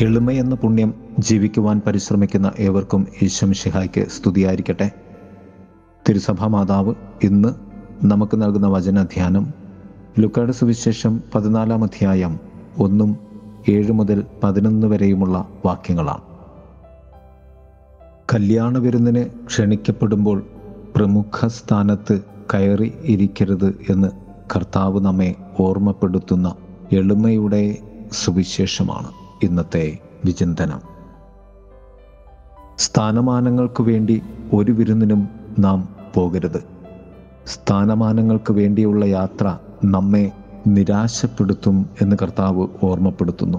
എളിമയെന്ന പുണ്യം ജീവിക്കുവാൻ പരിശ്രമിക്കുന്ന ഏവർക്കും ഈശ്വം ഷിഹായ്ക്ക് സ്തുതിയായിരിക്കട്ടെ. തിരുസഭാ മാതാവ് ഇന്ന് നമുക്ക് നൽകുന്ന വചനധ്യാനം ലുക്കാട് സുവിശേഷം പതിനാലാം അധ്യായം ഒന്നും ഏഴ് മുതൽ പതിനൊന്ന് വരെയുമുള്ള വാക്യങ്ങളാണ്. കല്യാണ വിരുന്നിന് ക്ഷണിക്കപ്പെടുമ്പോൾ പ്രമുഖ സ്ഥാനത്ത് കയറി ഇരിക്കരുത് എന്ന് കർത്താവ് നമ്മെ ഓർമ്മപ്പെടുത്തുന്ന എളിമയുടെ സുവിശേഷമാണ്. ഇന്നത്തെ വിചിന്തനം. സ്ഥാനമാനങ്ങൾക്ക് വേണ്ടി ഒരു വിരുന്നിനും നാം പോകരുത്. സ്ഥാനമാനങ്ങൾക്ക് വേണ്ടിയുള്ള യാത്ര നമ്മെ നിരാശപ്പെടുത്തും എന്ന് കർത്താവ് ഓർമ്മപ്പെടുത്തുന്നു.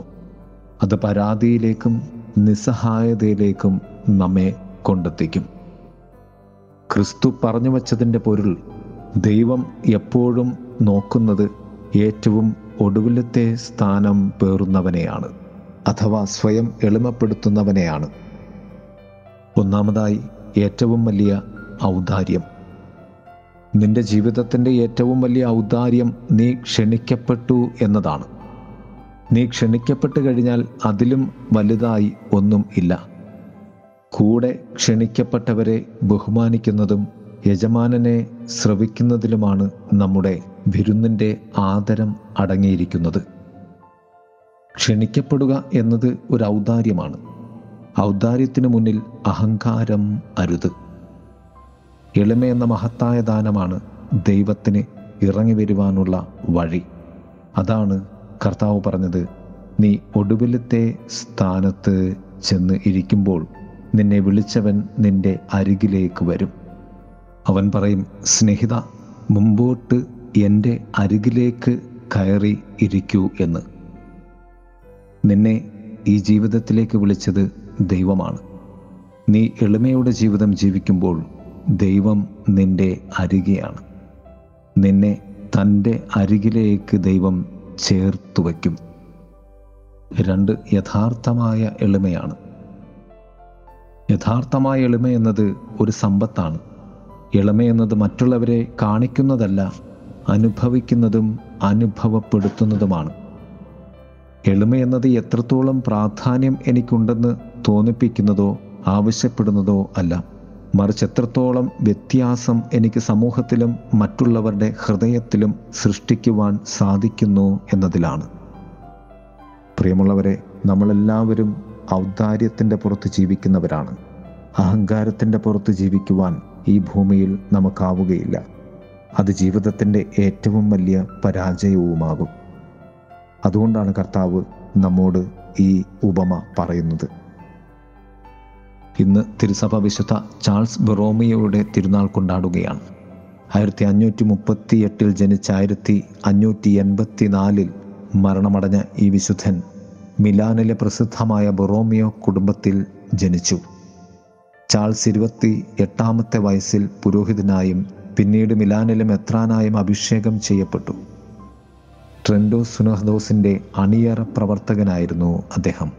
അത് പരാതിയിലേക്കും നിസ്സഹായതയിലേക്കും നമ്മെ കൊണ്ടെത്തിക്കും. ക്രിസ്തു പറഞ്ഞു വച്ചതിന്റെ പൊരുൾ ദൈവം എപ്പോഴും നോക്കുന്നത് ഏറ്റവും ഒടുവിലത്തെ സ്ഥാനം പേറുന്നവനെയാണ്. അഥവാ സ്വയം എളിമപ്പെടുത്തുന്നവനെയാണ്. ഒന്നാമതായി ഏറ്റവും വലിയ ഔദാര്യം. നിന്റെ ജീവിതത്തിന്റെ ഏറ്റവും വലിയ ഔദാര്യം നീ ക്ഷണിക്കപ്പെട്ടു എന്നതാണ്. നീ ക്ഷണിക്കപ്പെട്ട് കഴിഞ്ഞാൽ അതിലും വലുതായി ഒന്നും ഇല്ല. കൂടെ ക്ഷണിക്കപ്പെട്ടവരെ ബഹുമാനിക്കുന്നതും യജമാനനെ ശ്രവിക്കുന്നതിലുമാണ് നമ്മുടെ വിരുന്നിന്റെ ആദരം അടങ്ങിയിരിക്കുന്നത്. ക്ഷണിക്കപ്പെടുക എന്നത് ഒരു ഔദാര്യമാണ്. ഔദാര്യത്തിന് മുന്നിൽ അഹങ്കാരം അരുത്. എളിമ എന്ന മഹത്തായ ദാനമാണ് ദൈവത്തിന് ഇറങ്ങി വരുവാനുള്ള വഴി. അതാണ് കർത്താവ് പറഞ്ഞത് നീ ഒടുവിലത്തെ സ്ഥാനത്ത് ചെന്ന് ഇരിക്കുമ്പോൾ നിന്നെ വിളിച്ചവൻ നിന്റെ അരികിലേക്ക് വരും. അവൻ പറയും സ്നേഹിത മുമ്പോട്ട് എന്റെ അരികിലേക്ക് കയറി ഇരിക്കൂ എന്ന്. നിന്നെ ഈ ജീവിതത്തിലേക്ക് വിളിച്ചത് ദൈവമാണ്. നീ എളിമയുടെ ജീവിതം ജീവിക്കുമ്പോൾ ദൈവം നിന്റെ അരികെയാണ്. നിന്നെ തന്റെ അരികിലേക്ക് ദൈവം ചേർത്തു വയ്ക്കും. രണ്ട് യഥാർത്ഥമായ എളിമയാണ്. യഥാർത്ഥമായ എളിമ എന്നത് ഒരു സമ്പത്താണ്. എളിമ എന്നത് മറ്റുള്ളവരെ കാണിക്കുന്നതല്ല അനുഭവിക്കുന്നതും അനുഭവപ്പെടുത്തുന്നതുമാണ്. എളിമ എന്നത് എത്രത്തോളം പ്രാധാന്യം എനിക്കുണ്ടെന്ന് തോന്നിപ്പിക്കുന്നതോ ആവശ്യപ്പെടുന്നതോ അല്ല. മറിച്ച് എത്രത്തോളം വ്യത്യാസം എനിക്ക് സമൂഹത്തിലും മറ്റുള്ളവരുടെ ഹൃദയത്തിലും സൃഷ്ടിക്കുവാൻ സാധിക്കുന്നു എന്നതിലാണ്. പ്രിയമുള്ളവരെ നമ്മളെല്ലാവരും ഔദാര്യത്തിന്റെ പുറത്ത് ജീവിക്കുന്നവരാണ്. അഹങ്കാരത്തിന്റെ പുറത്ത് ജീവിക്കുവാൻ ഈ ഭൂമിയിൽ നമുക്കാവുകയില്ല. അത് ജീവിതത്തിന്റെ ഏറ്റവും വലിയ പരാജയവുമാകും. അതുകൊണ്ടാണ് കർത്താവ് നമ്മോട് ഈ ഉപമ പറയുന്നത്. ഇന്ന് തിരുസഭ വിശുദ്ധ ചാൾസ് ബെറോമിയോയുടെ തിരുനാൾ കൊണ്ടാടുകയാണ്. ആയിരത്തി അഞ്ഞൂറ്റി മുപ്പത്തി എട്ടിൽ ജനിച്ച ആയിരത്തി അഞ്ഞൂറ്റി എൺപത്തി നാലിൽ മരണമടഞ്ഞ ഈ വിശുദ്ധൻ മിലാനിലെ പ്രസിദ്ധമായ ബൊറോമിയോ കുടുംബത്തിൽ ജനിച്ചു. ചാൾസ് ഇരുപത്തി എട്ടാമത്തെ വയസ്സിൽ പുരോഹിതനായും പിന്നീട് മിലാനിലെ മെത്രാനായും അഭിഷേകം ചെയ്യപ്പെട്ടു. ട്രെൻഡോ സുനഹദോസിന്റെ അണിയറ പ്രവർത്തകനായിരുന്നു അദ്ദേഹം.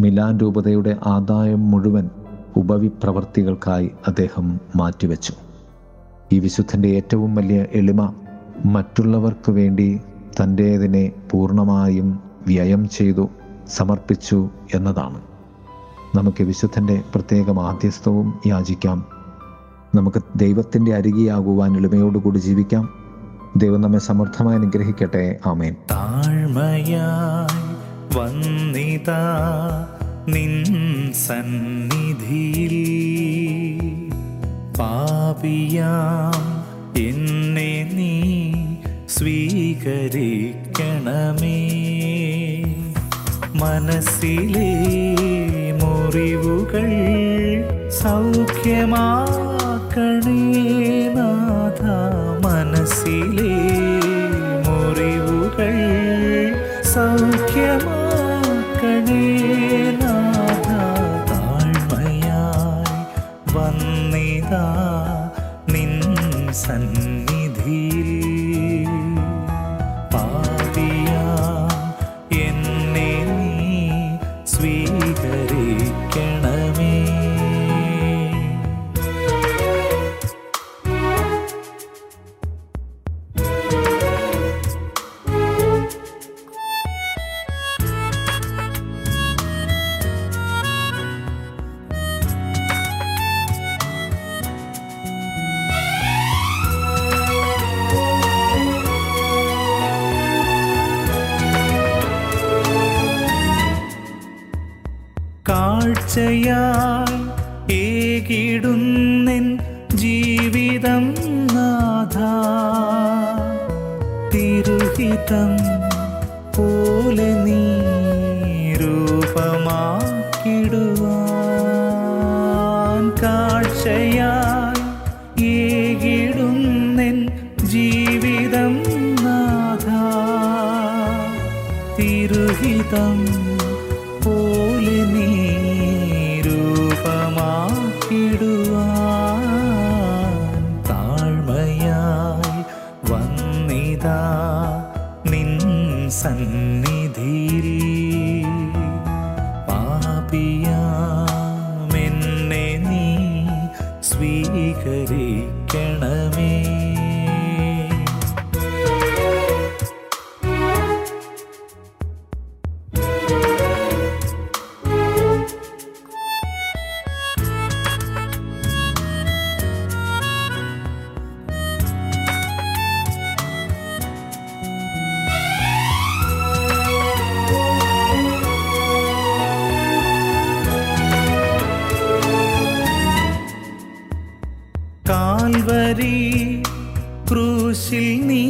മിലാൻ രൂപതയുടെ ആദായം മുഴുവൻ ഉപവിപ്രവർത്തികൾക്കായി അദ്ദേഹം മാറ്റിവെച്ചു. ഈ വിശുദ്ധന്റെ ഏറ്റവും വലിയ എളിമ മറ്റുള്ളവർക്ക് വേണ്ടി തന്റേതിനെ പൂർണമായും വ്യയം ചെയ്തു സമർപ്പിച്ചു എന്നതാണ്. നമുക്ക് വിശുദ്ധന്റെ പ്രത്യേക മാധ്യസ്ഥവും യാചിക്കാം. നമുക്ക് ദൈവത്തിന്റെ അരികെയാകുവാൻ എളിമയോടുകൂടി ജീവിക്കാം. ദൈവം നമ്മെ സമർത്ഥമായി അനുഗ്രഹിക്കട്ടെ. ആമേൻ. താഴ്മയായി വന്നിതാ നിൻ സന്നിധിയിൽ. പാപിയാം എന്നെ നീ സ്വീകരിക്കണമേ. മനസ്സിലെ മുറിവുകൾ സൗഖ്യമാക്കണേ. സൗഖ്യമാക്കണേ നാഥ കാഴ്ചയായി ഏകിടുന്നെൻ ജീവിതം നാഥ. തിരുഹിതം സ്വീകരിക്കണമേ. കാൽവരി ക്രൂശിൽ നീ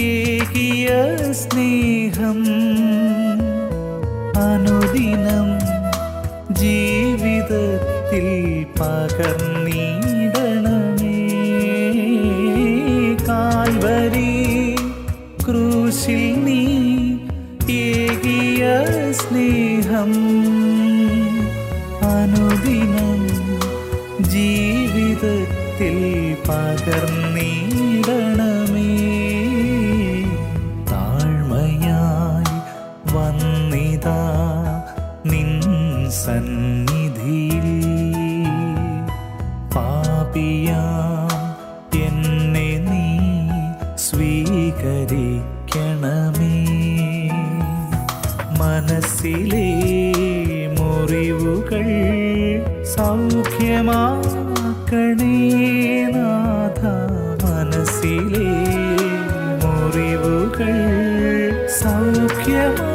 ഏകിയ സ്നേഹം. അനുദിനം ജീവിതത്തിൽ പകർന്നിടണമേ കാൽവരി ക്രൂശിൽ നീ ഏകിയ സ്നേഹം. അനുദിനം ജീവിതത്തിൽ പകർന്നിടണമേ സൗഖ്യമാക്കണേ നാഥ മനസ്സിലെ മുറിവുകൾ സൗഖ്യമാക്കണേ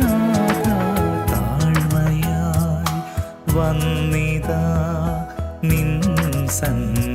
നാഥ. താഴ്മയായി വന്നിതാ നിൻ സന്നിധി